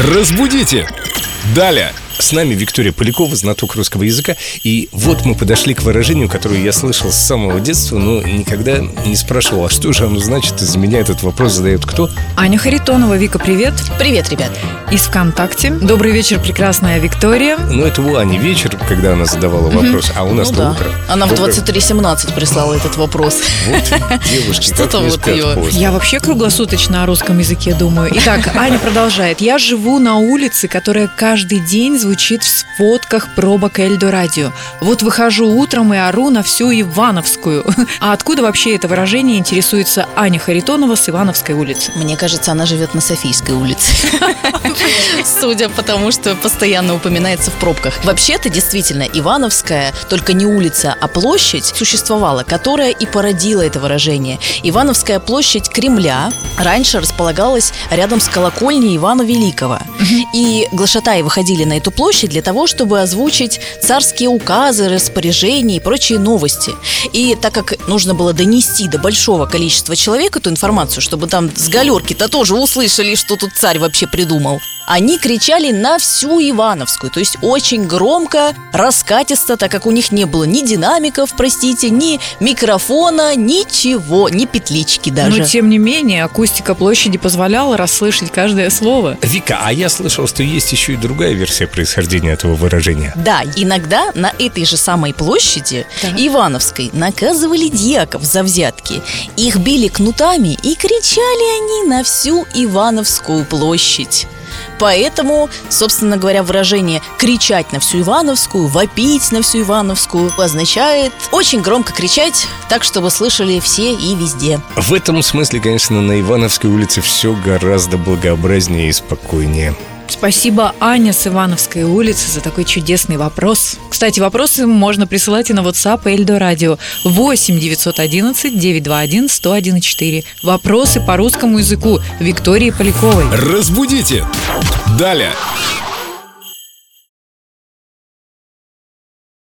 Разбудите! Далее! С нами Виктория Полякова, знаток русского языка. И вот мы подошли к выражению, которое я слышал с самого детства, но никогда не спрашивал, а что же оно значит? За меня этот вопрос задает кто? Аня Харитонова. Вика, привет. Привет, ребят. Из ВКонтакте. Добрый вечер, прекрасная Виктория. Ну, это у Ани вечер, когда она задавала вопрос, а у нас ну то да. утро. Она в Доброе- 23.17 прислала этот вопрос. Вот, девушки, Что-то вот поздно. Я вообще круглосуточно о русском языке думаю. Итак, Аня продолжает. Я живу на улице, которая каждый день звучит в сводках пробок Эльдо Радио. Вот выхожу утром и ору на всю Ивановскую. А откуда вообще это выражение интересуется Аня Харитонова с Ивановской улицы? Мне кажется, она живет на Софийской улице. Судя по тому, что постоянно упоминается в пробках. Вообще-то, действительно, Ивановская, только не улица, а площадь существовала, которая и породила это выражение. Ивановская площадь Кремля раньше располагалась рядом с колокольней Ивана Великого. И глашатаи выходили на эту площадь для того, чтобы озвучить царские указы, распоряжения и прочие новости. И так как нужно было донести до большого количества человек эту информацию, чтобы там с галерки-то тоже услышали, что тут царь вообще придумал, они кричали на всю Ивановскую, то есть очень громко, раскатисто, так как у них не было ни динамиков, простите, ни микрофона, ничего, ни петлички даже. Но, тем не менее, акустика площади позволяла расслышать каждое слово. Вика, а я слышал, что есть еще и другая версия происхождения этого выражения. Да, иногда на этой же самой площади Так. Ивановской наказывали дьяков за взятки. Их били кнутами и кричали они на всю Ивановскую площадь. Поэтому, собственно говоря, выражение «кричать на всю Ивановскую», «вопить на всю Ивановскую» означает очень громко кричать, так, чтобы слышали все и везде. В этом смысле, конечно, на Ивановской улице все гораздо благообразнее и спокойнее. Спасибо, Аня с Ивановской улицы, за такой чудесный вопрос. Кстати, вопросы можно присылать и на WhatsApp Эльдо Радио 8 911 921 101 4. Вопросы по русскому языку Виктории Поляковой. Разбудите! Далее!